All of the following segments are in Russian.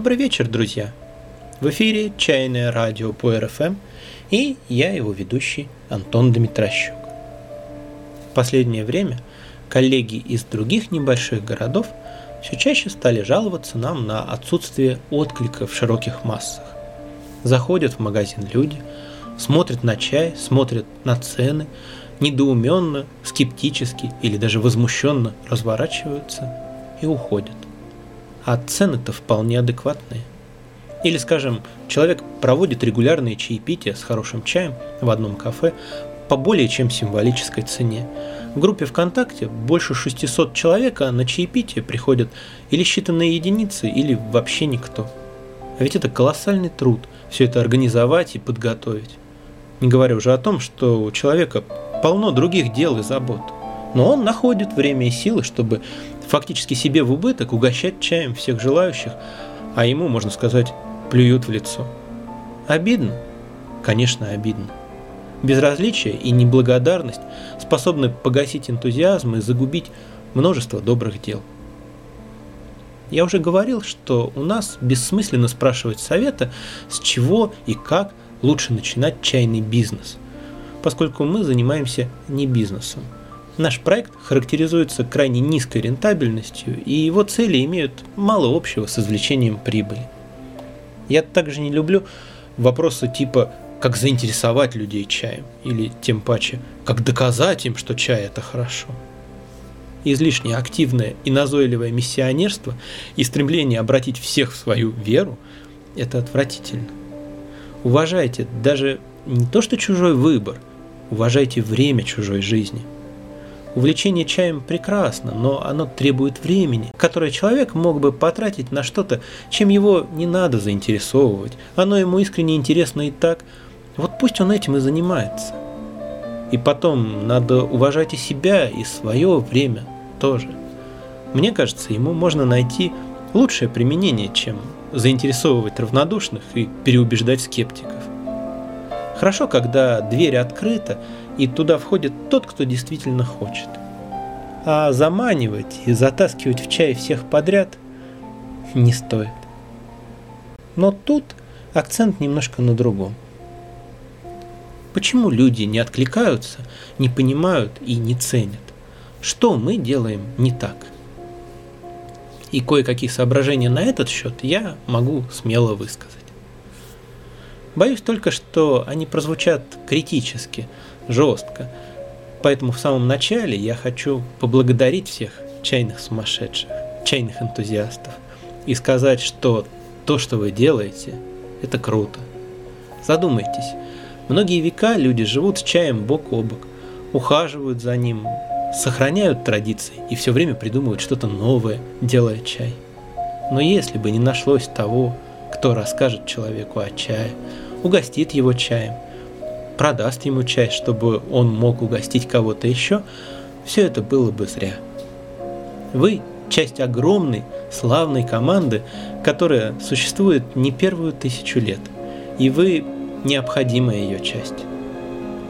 Добрый вечер, друзья! В эфире «Чайное радио» по РФМ и я его ведущий Антон Дмитрощук. В последнее время коллеги из других небольших городов все чаще стали жаловаться нам на отсутствие отклика в широких массах. Заходят в магазин люди, смотрят на чай, смотрят на цены, недоуменно, скептически или даже возмущенно разворачиваются и уходят. А цены-то вполне адекватные. Или, скажем, человек проводит регулярные чаепития с хорошим чаем в одном кафе по более чем символической цене. В группе ВКонтакте больше 600 человек, а на чаепитие приходят или считанные единицы, или вообще никто. А ведь это колоссальный труд все это организовать и подготовить. Не говоря уже о том, что у человека полно других дел и забот. Но он находит время и силы, чтобы фактически себе в убыток угощать чаем всех желающих, а ему, можно сказать, плюют в лицо. Обидно? Конечно, обидно. Безразличие и неблагодарность способны погасить энтузиазм и загубить множество добрых дел. Я уже говорил, что у нас бессмысленно спрашивать совета, с чего и как лучше начинать чайный бизнес, поскольку мы занимаемся не бизнесом. Наш проект характеризуется крайне низкой рентабельностью, и его цели имеют мало общего с извлечением прибыли. Я также не люблю вопросы типа «как заинтересовать людей чаем?» или тем паче «как доказать им, что чай – это хорошо?» излишне активное и назойливое миссионерство и стремление обратить всех в свою веру – это отвратительно. Уважайте даже не то что чужой выбор, уважайте время чужой жизни. Увлечение чаем прекрасно, но оно требует времени, которое человек мог бы потратить на что-то, чем его не надо заинтересовывать. Оно ему искренне интересно и так. Вот пусть он этим и занимается. И потом надо уважать и себя, и свое время тоже. Мне кажется, ему можно найти лучшее применение, чем заинтересовывать равнодушных и переубеждать скептиков. Хорошо, когда дверь открыта, и туда входит тот, кто действительно хочет. А заманивать и затаскивать в чай всех подряд не стоит. Но тут акцент немножко на другом. Почему люди не откликаются, не понимают и не ценят? Что мы делаем не так? И кое-какие соображения на этот счет я могу смело высказать. Боюсь только, что они прозвучат критически, жестко. Поэтому в самом начале я хочу поблагодарить всех чайных сумасшедших, чайных энтузиастов и сказать, что то, что вы делаете, это круто. Задумайтесь, Многие века люди живут с чаем бок о бок, ухаживают за ним, сохраняют традиции и все время придумывают что-то новое, делая чай. Но если бы не нашлось того, кто расскажет человеку о чае, угостит его чаем, продаст ему чай, чтобы он мог угостить кого-то еще, все это было бы зря. Вы часть огромной, славной команды, которая существует не первую тысячу лет. И вы необходимая ее часть.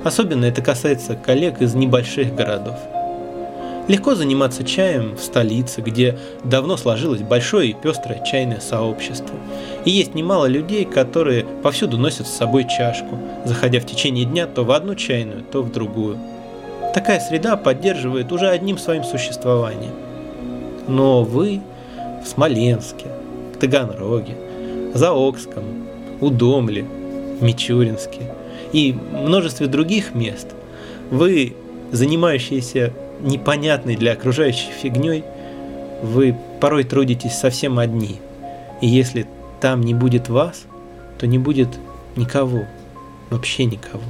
Особенно это касается коллег из небольших городов. Легко заниматься чаем в столице, где давно сложилось большое и пестрое чайное сообщество. И есть немало людей, которые повсюду носят с собой чашку, заходя в течение дня то в одну чайную, то в другую. Такая среда поддерживает уже одним своим существованием. Но вы в Смоленске, Таганроге, Заокском, Удомле, Мичуринске и множестве других мест, вы, занимающиеся непонятной для окружающих фигней, вы порой трудитесь совсем одни. И если там не будет вас, то не будет никого, вообще никого.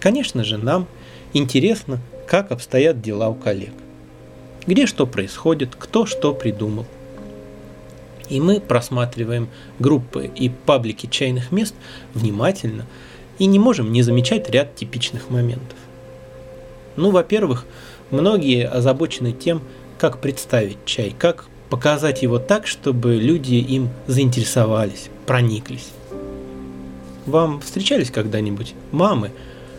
Конечно же, нам интересно, как обстоят дела у коллег. Где что происходит, кто что придумал. И мы просматриваем группы и паблики чайных мест внимательно и не можем не замечать ряд типичных моментов. Ну, во-первых, многие озабочены тем, как представить чай, как показать его так, чтобы люди им заинтересовались, прониклись. Вам встречались когда-нибудь мамы,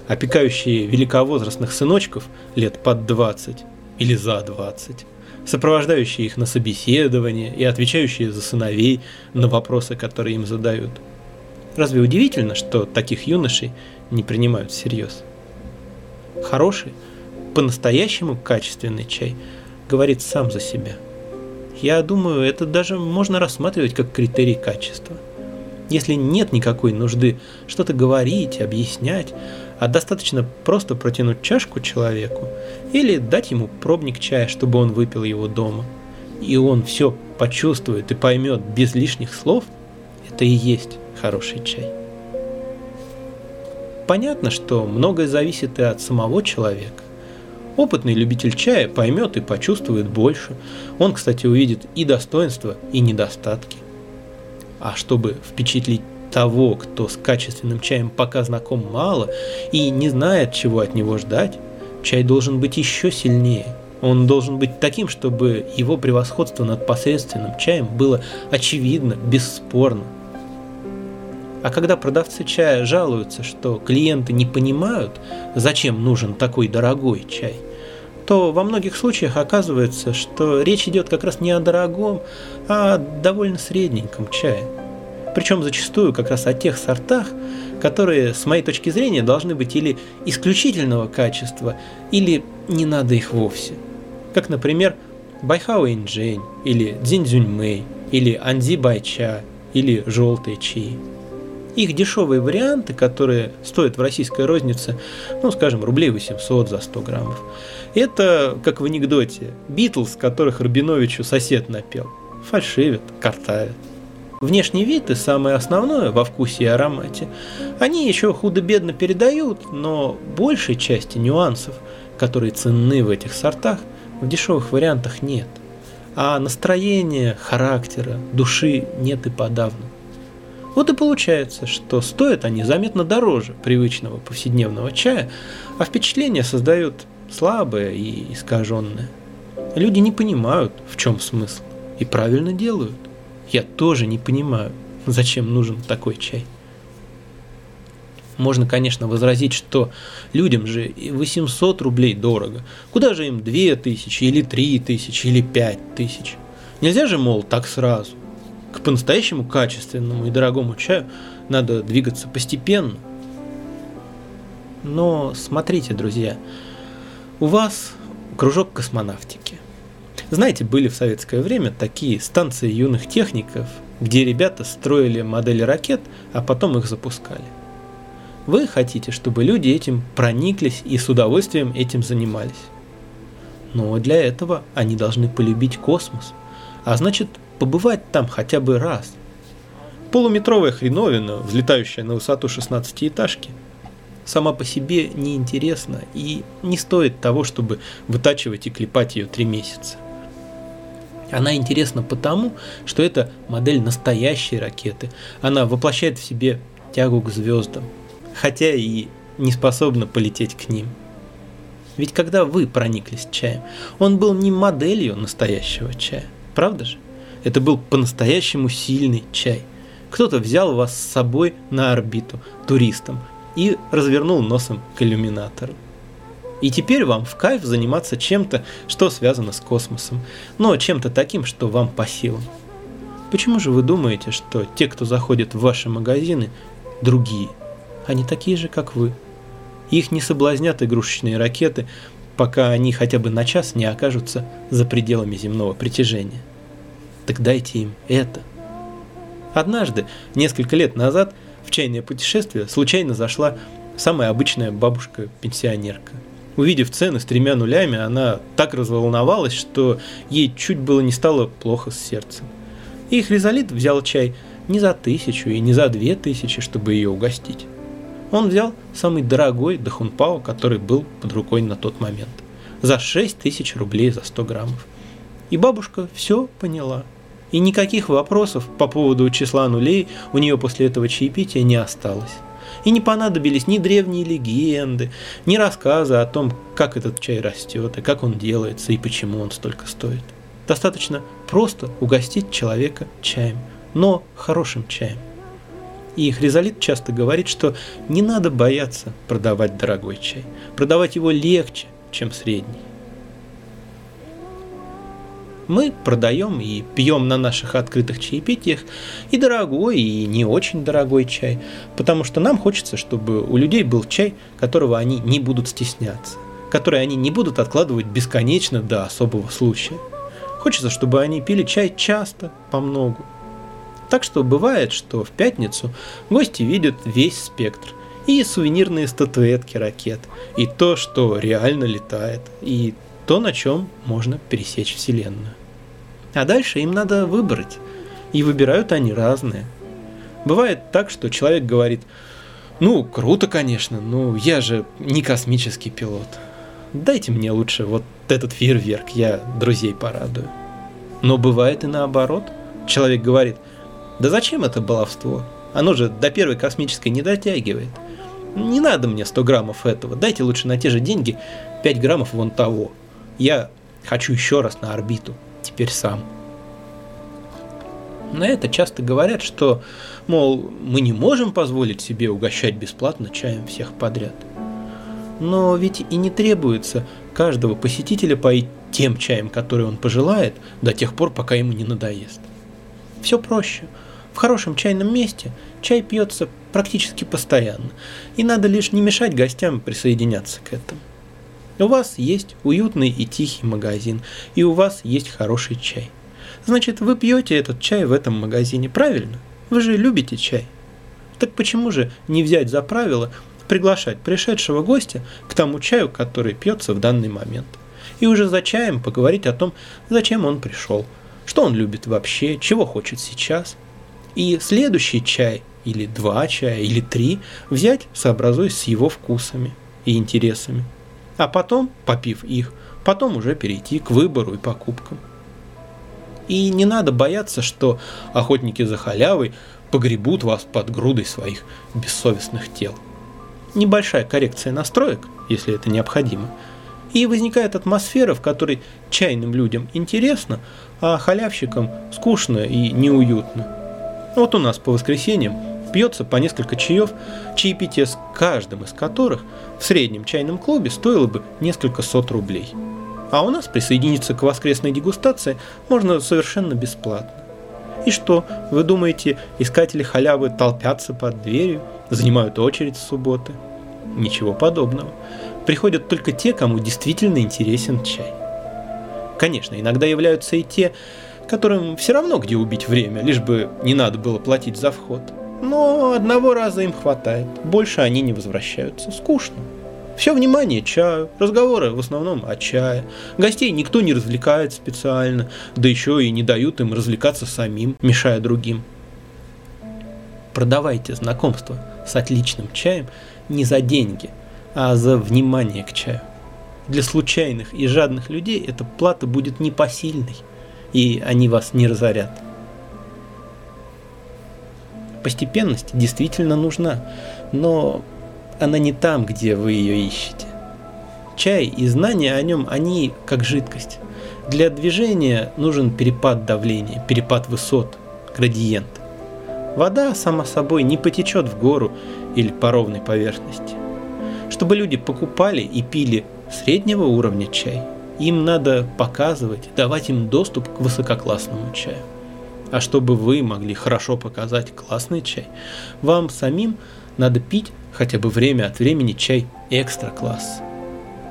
опекающие великовозрастных сыночков лет под 20 или за 20, сопровождающие их на собеседование и отвечающие за сыновей на вопросы, которые им задают. Разве удивительно, что таких юношей не принимают всерьез? Хороший, по-настоящему качественный чай говорит сам за себя. Я думаю, это даже можно рассматривать как критерий качества. Если нет никакой нужды что-то говорить, объяснять, а достаточно просто протянуть чашку человеку или дать ему пробник чая, чтобы он выпил его дома, и он все почувствует и поймет без лишних слов, это и есть хороший чай. Понятно, что многое зависит и от самого человека. Опытный любитель чая поймет и почувствует больше. Он, кстати, увидит и достоинства, и недостатки. А чтобы впечатлить того, кто с качественным чаем пока знаком мало и не знает, чего от него ждать, чай должен быть еще сильнее. Он должен быть таким, чтобы его превосходство над посредственным чаем было очевидно, бесспорно. А когда продавцы чая жалуются, что клиенты не понимают, зачем нужен такой дорогой чай, то во многих случаях оказывается, что речь идет как раз не о дорогом, а о довольно средненьком чае. Причем зачастую как раз о тех сортах, которые, с моей точки зрения, должны быть или исключительного качества, или не надо их вовсе. Как, например, Байхао Инджень, или Дзиньцзюньмэй, или Анзи Байча, или Желтые Чи. Их дешевые варианты, которые стоят в российской рознице, ну, скажем, рублей 800 за 100 граммов, это, как в анекдоте, Битлз, которых Рабиновичу сосед напел. Фальшивят, картавят. Внешний вид и самое основное во вкусе и аромате они еще худо-бедно передают, но большей части нюансов, которые ценны в этих сортах, в дешевых вариантах нет. А настроения, характера, души нет и подавно. Вот и получается, что стоят они заметно дороже привычного повседневного чая, а впечатление создают слабое и искаженное. Люди не понимают, в чем смысл, и правильно делают. Я тоже не понимаю, зачем нужен такой чай. Можно, конечно, возразить, что людям же 800 рублей дорого. Куда же им 2000 или 3000 или 5000? Нельзя же, мол, так сразу. К по-настоящему качественному и дорогому чаю надо двигаться постепенно. Но смотрите, друзья, у вас кружок космонавтики. Знаете, были в советское время такие станции юных техников, где ребята строили модели ракет, а потом их запускали. Вы хотите, чтобы люди этим прониклись и с удовольствием этим занимались. Но для этого они должны полюбить космос, а значит побывать там хотя бы раз. Полуметровая хреновина, взлетающая на высоту 16-этажки, сама по себе неинтересна и не стоит того, чтобы вытачивать и клепать ее три месяца. Она интересна потому, что это модель настоящей ракеты. Она воплощает в себе тягу к звездам, хотя и не способна полететь к ним. Ведь когда вы прониклись чаем, он был не моделью настоящего чая, правда же? Это был по-настоящему сильный чай. Кто-то взял вас с собой на орбиту туристом и развернул носом к иллюминатору. И теперь вам в кайф заниматься чем-то, что связано с космосом, но чем-то таким, что вам по силам. Почему же вы думаете, что те, кто заходит в ваши магазины, другие? Они такие же, как вы. Их не соблазнят игрушечные ракеты, пока они хотя бы на час не окажутся за пределами земного притяжения. Так дайте им это. Однажды, несколько лет назад, в чайное путешествие случайно зашла самая обычная бабушка-пенсионерка – Увидев цены с тремя нулями, она так разволновалась, что ей чуть было не стало плохо с сердцем. И Хризалит взял чай не за тысячу и не за две тысячи, чтобы ее угостить. Он взял самый дорогой дахунпао, который был под рукой на тот момент. За 6 тысяч рублей за 100 граммов. И бабушка все поняла. И никаких вопросов по поводу числа нулей у нее после этого чаепития не осталось. И не понадобились ни древние легенды, ни рассказы о том, как этот чай растет, и как он делается, и почему он столько стоит. Достаточно просто угостить человека чаем, но хорошим чаем. И Хризалит часто говорит, что не надо бояться продавать дорогой чай. Продавать его легче, чем средний. Мы продаем и пьем на наших открытых чаепитиях и дорогой, и не очень дорогой чай, потому что нам хочется, чтобы у людей был чай, которого они не будут стесняться, который они не будут откладывать бесконечно до особого случая. Хочется, чтобы они пили чай часто, по многу. Так что бывает, что в пятницу гости видят весь спектр. И сувенирные статуэтки ракет, и то, что реально летает, и то, на чем можно пересечь Вселенную. А дальше им надо выбрать. И выбирают они разные. Бывает так, что человек говорит, ну, круто, конечно, но я же не космический пилот. Дайте мне лучше вот этот фейерверк, я друзей порадую. Но бывает и наоборот. Человек говорит, да зачем это баловство? Оно же до первой космической не дотягивает. Не надо мне 100 граммов этого, дайте лучше на те же деньги 5 граммов вон того. Я хочу еще раз на орбиту, теперь сам. На это часто говорят, что, мол, мы не можем позволить себе угощать бесплатно чаем всех подряд. Но ведь и не требуется каждого посетителя поить тем чаем, который он пожелает, до тех пор, пока ему не надоест. Все проще. В хорошем чайном месте чай пьется практически постоянно, и надо лишь не мешать гостям присоединяться к этому. У вас есть уютный и тихий магазин, и у вас есть хороший чай. Значит, вы пьете этот чай в этом магазине, правильно? Вы же любите чай. Так почему же не взять за правило приглашать пришедшего гостя к тому чаю, который пьется в данный момент? И уже за чаем поговорить о том, зачем он пришел, что он любит вообще, чего хочет сейчас. И следующий чай, или два чая, или три, взять, сообразуясь с его вкусами и интересами а потом, попив их, потом уже перейти к выбору и покупкам. И не надо бояться, что охотники за халявой погребут вас под грудой своих бессовестных тел. Небольшая коррекция настроек, если это необходимо, и возникает атмосфера, в которой чайным людям интересно, а халявщикам скучно и неуютно. Вот у нас по воскресеньям пьется по несколько чаев, чаепитие с каждым из которых в среднем чайном клубе стоило бы несколько сот рублей. А у нас присоединиться к воскресной дегустации можно совершенно бесплатно. И что, вы думаете, искатели халявы толпятся под дверью, занимают очередь в субботы? Ничего подобного. Приходят только те, кому действительно интересен чай. Конечно, иногда являются и те, которым все равно где убить время, лишь бы не надо было платить за вход – но одного раза им хватает, больше они не возвращаются. Скучно. Все внимание чаю, разговоры в основном о чае. Гостей никто не развлекает специально, да еще и не дают им развлекаться самим, мешая другим. Продавайте знакомство с отличным чаем не за деньги, а за внимание к чаю. Для случайных и жадных людей эта плата будет непосильной, и они вас не разорят. Постепенность действительно нужна, но она не там, где вы ее ищете. Чай и знания о нем, они как жидкость. Для движения нужен перепад давления, перепад высот, градиент. Вода, сама собой, не потечет в гору или по ровной поверхности. Чтобы люди покупали и пили среднего уровня чай, им надо показывать, давать им доступ к высококлассному чаю. А чтобы вы могли хорошо показать классный чай, вам самим надо пить хотя бы время от времени чай экстра класс.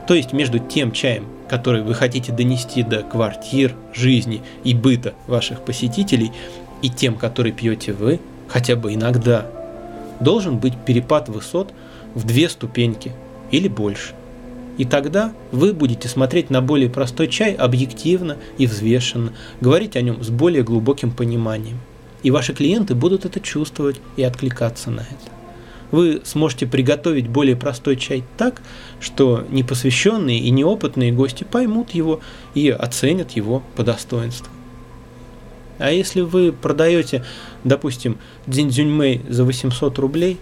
То есть между тем чаем, который вы хотите донести до квартир, жизни и быта ваших посетителей, и тем, который пьете вы, хотя бы иногда, должен быть перепад высот в две ступеньки или больше – и тогда вы будете смотреть на более простой чай объективно и взвешенно, говорить о нем с более глубоким пониманием. И ваши клиенты будут это чувствовать и откликаться на это. Вы сможете приготовить более простой чай так, что непосвященные и неопытные гости поймут его и оценят его по достоинству. А если вы продаете, допустим, дзиньцзюньмэй за 800 рублей,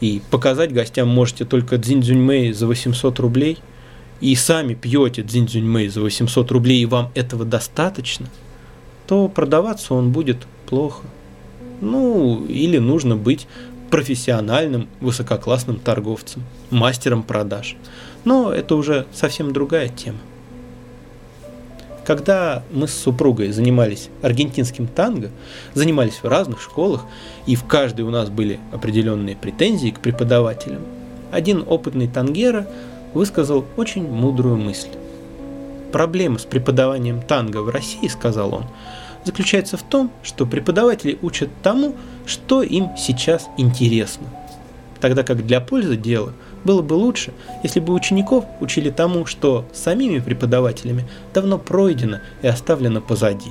и показать гостям можете только дзиньцзюньмэй за 800 рублей – и сами пьете дзинь-дзюнь-мэй за 800 рублей, и вам этого достаточно, то продаваться он будет плохо. Ну, или нужно быть профессиональным, высококлассным торговцем, мастером продаж. Но это уже совсем другая тема. Когда мы с супругой занимались аргентинским танго, занимались в разных школах, и в каждой у нас были определенные претензии к преподавателям, один опытный тангера высказал очень мудрую мысль. Проблема с преподаванием танго в России, сказал он, заключается в том, что преподаватели учат тому, что им сейчас интересно. Тогда как для пользы дела было бы лучше, если бы учеников учили тому, что самими преподавателями давно пройдено и оставлено позади.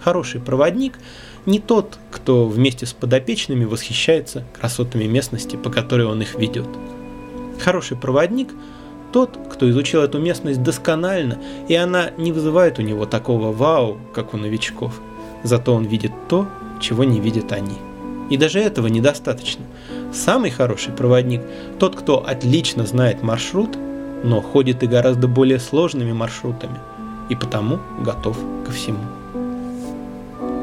Хороший проводник не тот, кто вместе с подопечными восхищается красотами местности, по которой он их ведет. Хороший проводник – тот, кто изучил эту местность досконально, и она не вызывает у него такого вау, как у новичков. Зато он видит то, чего не видят они. И даже этого недостаточно. Самый хороший проводник – тот, кто отлично знает маршрут, но ходит и гораздо более сложными маршрутами, и потому готов ко всему.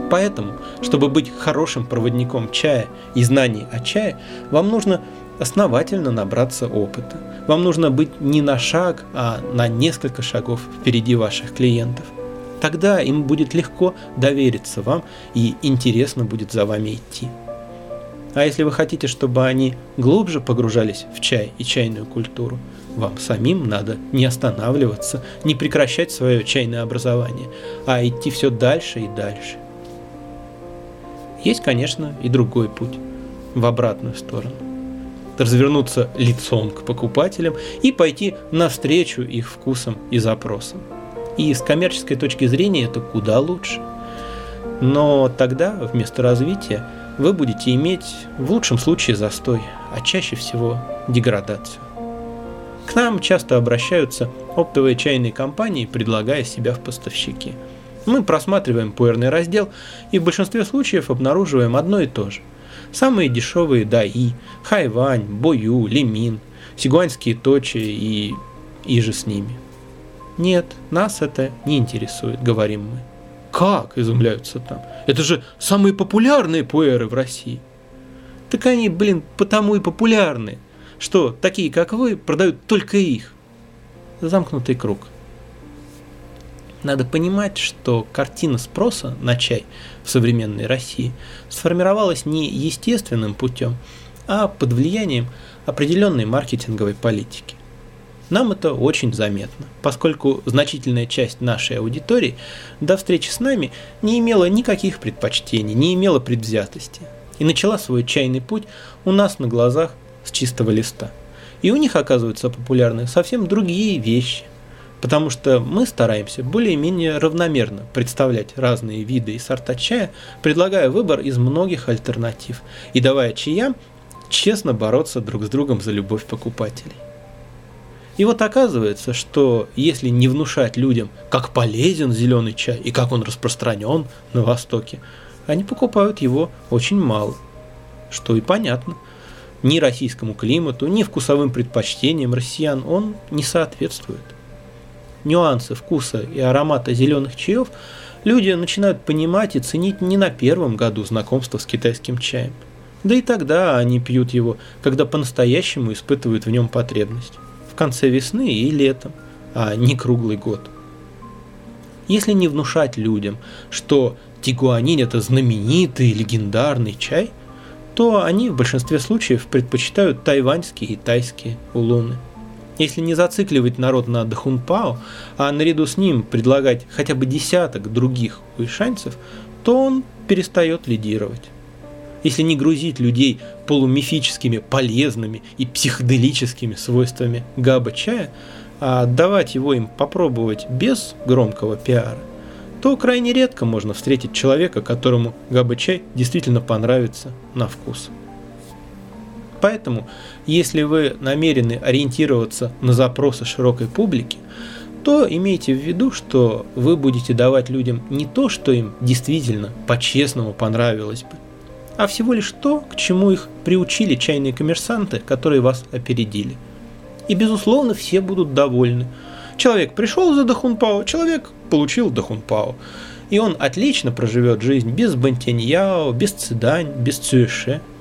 Поэтому, чтобы быть хорошим проводником чая и знаний о чае, вам нужно основательно набраться опыта. Вам нужно быть не на шаг, а на несколько шагов впереди ваших клиентов. Тогда им будет легко довериться вам и интересно будет за вами идти. А если вы хотите, чтобы они глубже погружались в чай и чайную культуру, вам самим надо не останавливаться, не прекращать свое чайное образование, а идти все дальше и дальше. Есть, конечно, и другой путь, в обратную сторону развернуться лицом к покупателям и пойти навстречу их вкусам и запросам. И с коммерческой точки зрения это куда лучше. Но тогда вместо развития вы будете иметь в лучшем случае застой, а чаще всего деградацию. К нам часто обращаются оптовые чайные компании, предлагая себя в поставщики. Мы просматриваем пуэрный раздел и в большинстве случаев обнаруживаем одно и то же – Самые дешевые Даи, Хайвань, Бою, Лимин, Сигуанские точи и... и же с ними. Нет, нас это не интересует, говорим мы. Как, изумляются там? Это же самые популярные пуэры в России. Так они, блин, потому и популярны, что такие, как вы, продают только их. Замкнутый круг – надо понимать, что картина спроса на чай в современной России сформировалась не естественным путем, а под влиянием определенной маркетинговой политики. Нам это очень заметно, поскольку значительная часть нашей аудитории до встречи с нами не имела никаких предпочтений, не имела предвзятости и начала свой чайный путь у нас на глазах с чистого листа. И у них оказываются популярны совсем другие вещи – потому что мы стараемся более-менее равномерно представлять разные виды и сорта чая, предлагая выбор из многих альтернатив и давая чаям честно бороться друг с другом за любовь покупателей. И вот оказывается, что если не внушать людям, как полезен зеленый чай и как он распространен на Востоке, они покупают его очень мало. Что и понятно. Ни российскому климату, ни вкусовым предпочтениям россиян он не соответствует нюансы вкуса и аромата зеленых чаев люди начинают понимать и ценить не на первом году знакомства с китайским чаем. Да и тогда они пьют его, когда по-настоящему испытывают в нем потребность. В конце весны и летом, а не круглый год. Если не внушать людям, что тигуанин это знаменитый легендарный чай, то они в большинстве случаев предпочитают тайваньские и тайские улуны. Если не зацикливать народ на Дахунпао, а наряду с ним предлагать хотя бы десяток других уишанцев, то он перестает лидировать. Если не грузить людей полумифическими, полезными и психоделическими свойствами габа-чая, а отдавать его им попробовать без громкого пиара, то крайне редко можно встретить человека, которому габа-чай действительно понравится на вкус. Поэтому, если вы намерены ориентироваться на запросы широкой публики, то имейте в виду, что вы будете давать людям не то, что им действительно по-честному понравилось бы, а всего лишь то, к чему их приучили чайные коммерсанты, которые вас опередили. И, безусловно, все будут довольны. Человек пришел за Дахунпао, человек получил Дахунпао. И он отлично проживет жизнь без Бантиньяо, без Цидань, без Цюэше –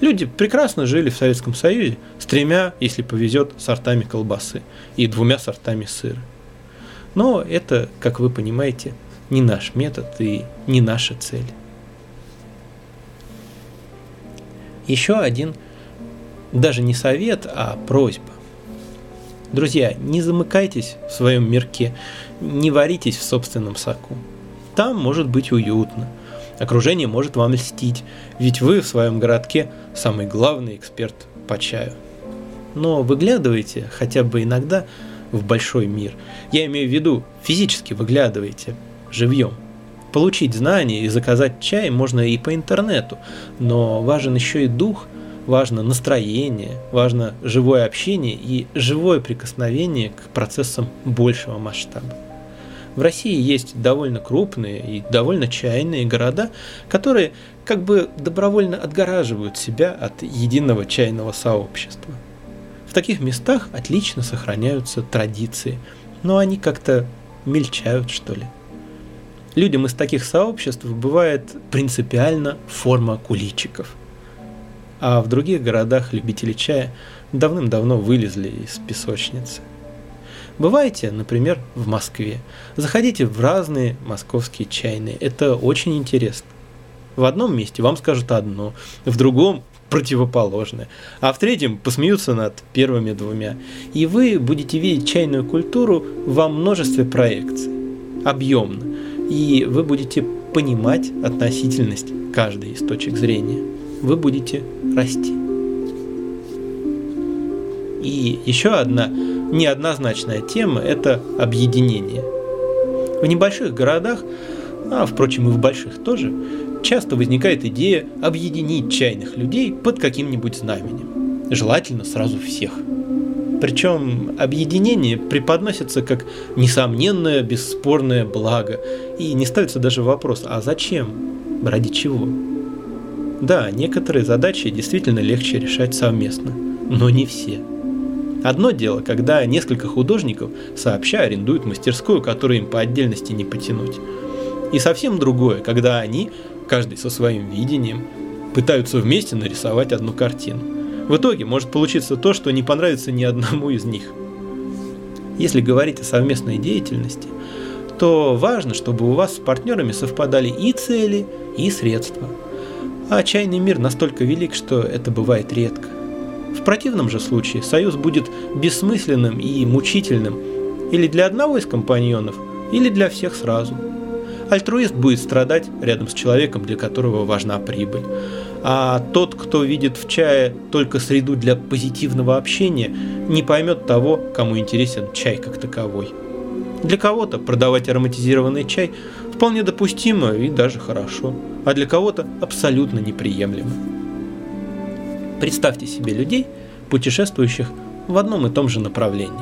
Люди прекрасно жили в Советском Союзе с тремя, если повезет, сортами колбасы и двумя сортами сыра. Но это, как вы понимаете, не наш метод и не наша цель. Еще один, даже не совет, а просьба. Друзья, не замыкайтесь в своем мирке, не варитесь в собственном соку. Там может быть уютно. Окружение может вам льстить, ведь вы в своем городке самый главный эксперт по чаю. Но выглядывайте хотя бы иногда в большой мир. Я имею в виду, физически выглядывайте, живьем. Получить знания и заказать чай можно и по интернету, но важен еще и дух, важно настроение, важно живое общение и живое прикосновение к процессам большего масштаба. В России есть довольно крупные и довольно чайные города, которые как бы добровольно отгораживают себя от единого чайного сообщества. В таких местах отлично сохраняются традиции, но они как-то мельчают, что ли. Людям из таких сообществ бывает принципиально форма куличиков. А в других городах любители чая давным-давно вылезли из песочницы. Бывайте, например, в Москве. Заходите в разные московские чайные. Это очень интересно. В одном месте вам скажут одно, в другом противоположное, а в третьем посмеются над первыми двумя. И вы будете видеть чайную культуру во множестве проекций, объемно, и вы будете понимать относительность каждой из точек зрения. Вы будете расти. И еще одна неоднозначная тема – это объединение. В небольших городах, а впрочем и в больших тоже, часто возникает идея объединить чайных людей под каким-нибудь знаменем. Желательно сразу всех. Причем объединение преподносится как несомненное, бесспорное благо, и не ставится даже вопрос, а зачем, ради чего? Да, некоторые задачи действительно легче решать совместно, но не все – Одно дело, когда несколько художников сообща арендуют мастерскую, которую им по отдельности не потянуть. И совсем другое, когда они, каждый со своим видением, пытаются вместе нарисовать одну картину. В итоге может получиться то, что не понравится ни одному из них. Если говорить о совместной деятельности, то важно, чтобы у вас с партнерами совпадали и цели, и средства. А чайный мир настолько велик, что это бывает редко. В противном же случае союз будет бессмысленным и мучительным или для одного из компаньонов, или для всех сразу. Альтруист будет страдать рядом с человеком, для которого важна прибыль. А тот, кто видит в чае только среду для позитивного общения, не поймет того, кому интересен чай как таковой. Для кого-то продавать ароматизированный чай вполне допустимо и даже хорошо, а для кого-то абсолютно неприемлемо. Представьте себе людей, путешествующих в одном и том же направлении.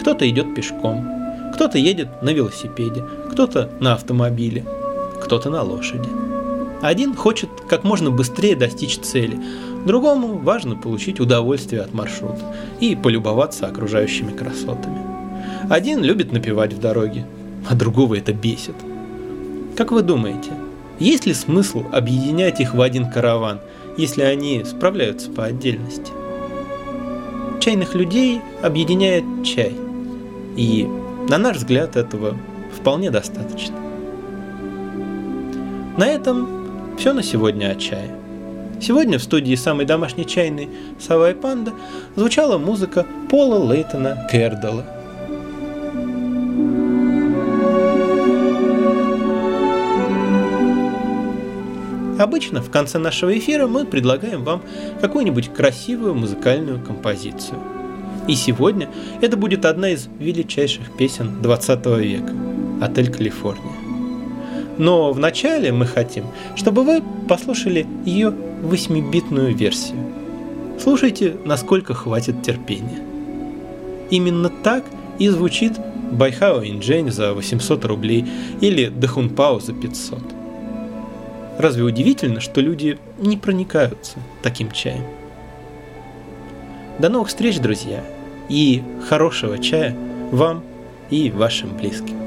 Кто-то идет пешком, кто-то едет на велосипеде, кто-то на автомобиле, кто-то на лошади. Один хочет как можно быстрее достичь цели, другому важно получить удовольствие от маршрута и полюбоваться окружающими красотами. Один любит напевать в дороге, а другого это бесит. Как вы думаете, есть ли смысл объединять их в один караван – если они справляются по отдельности. Чайных людей объединяет чай, и, на наш взгляд, этого вполне достаточно. На этом все на сегодня о чае. Сегодня в студии самой домашней чайной «Сова и панда» звучала музыка Пола Лейтона Кердала – Обычно в конце нашего эфира мы предлагаем вам какую-нибудь красивую музыкальную композицию. И сегодня это будет одна из величайших песен 20 века «Отель Калифорния». Но вначале мы хотим, чтобы вы послушали ее восьмибитную версию. Слушайте, насколько хватит терпения. Именно так и звучит Байхао Инджень за 800 рублей или Дахунпао за 500. Разве удивительно, что люди не проникаются таким чаем? До новых встреч, друзья, и хорошего чая вам и вашим близким.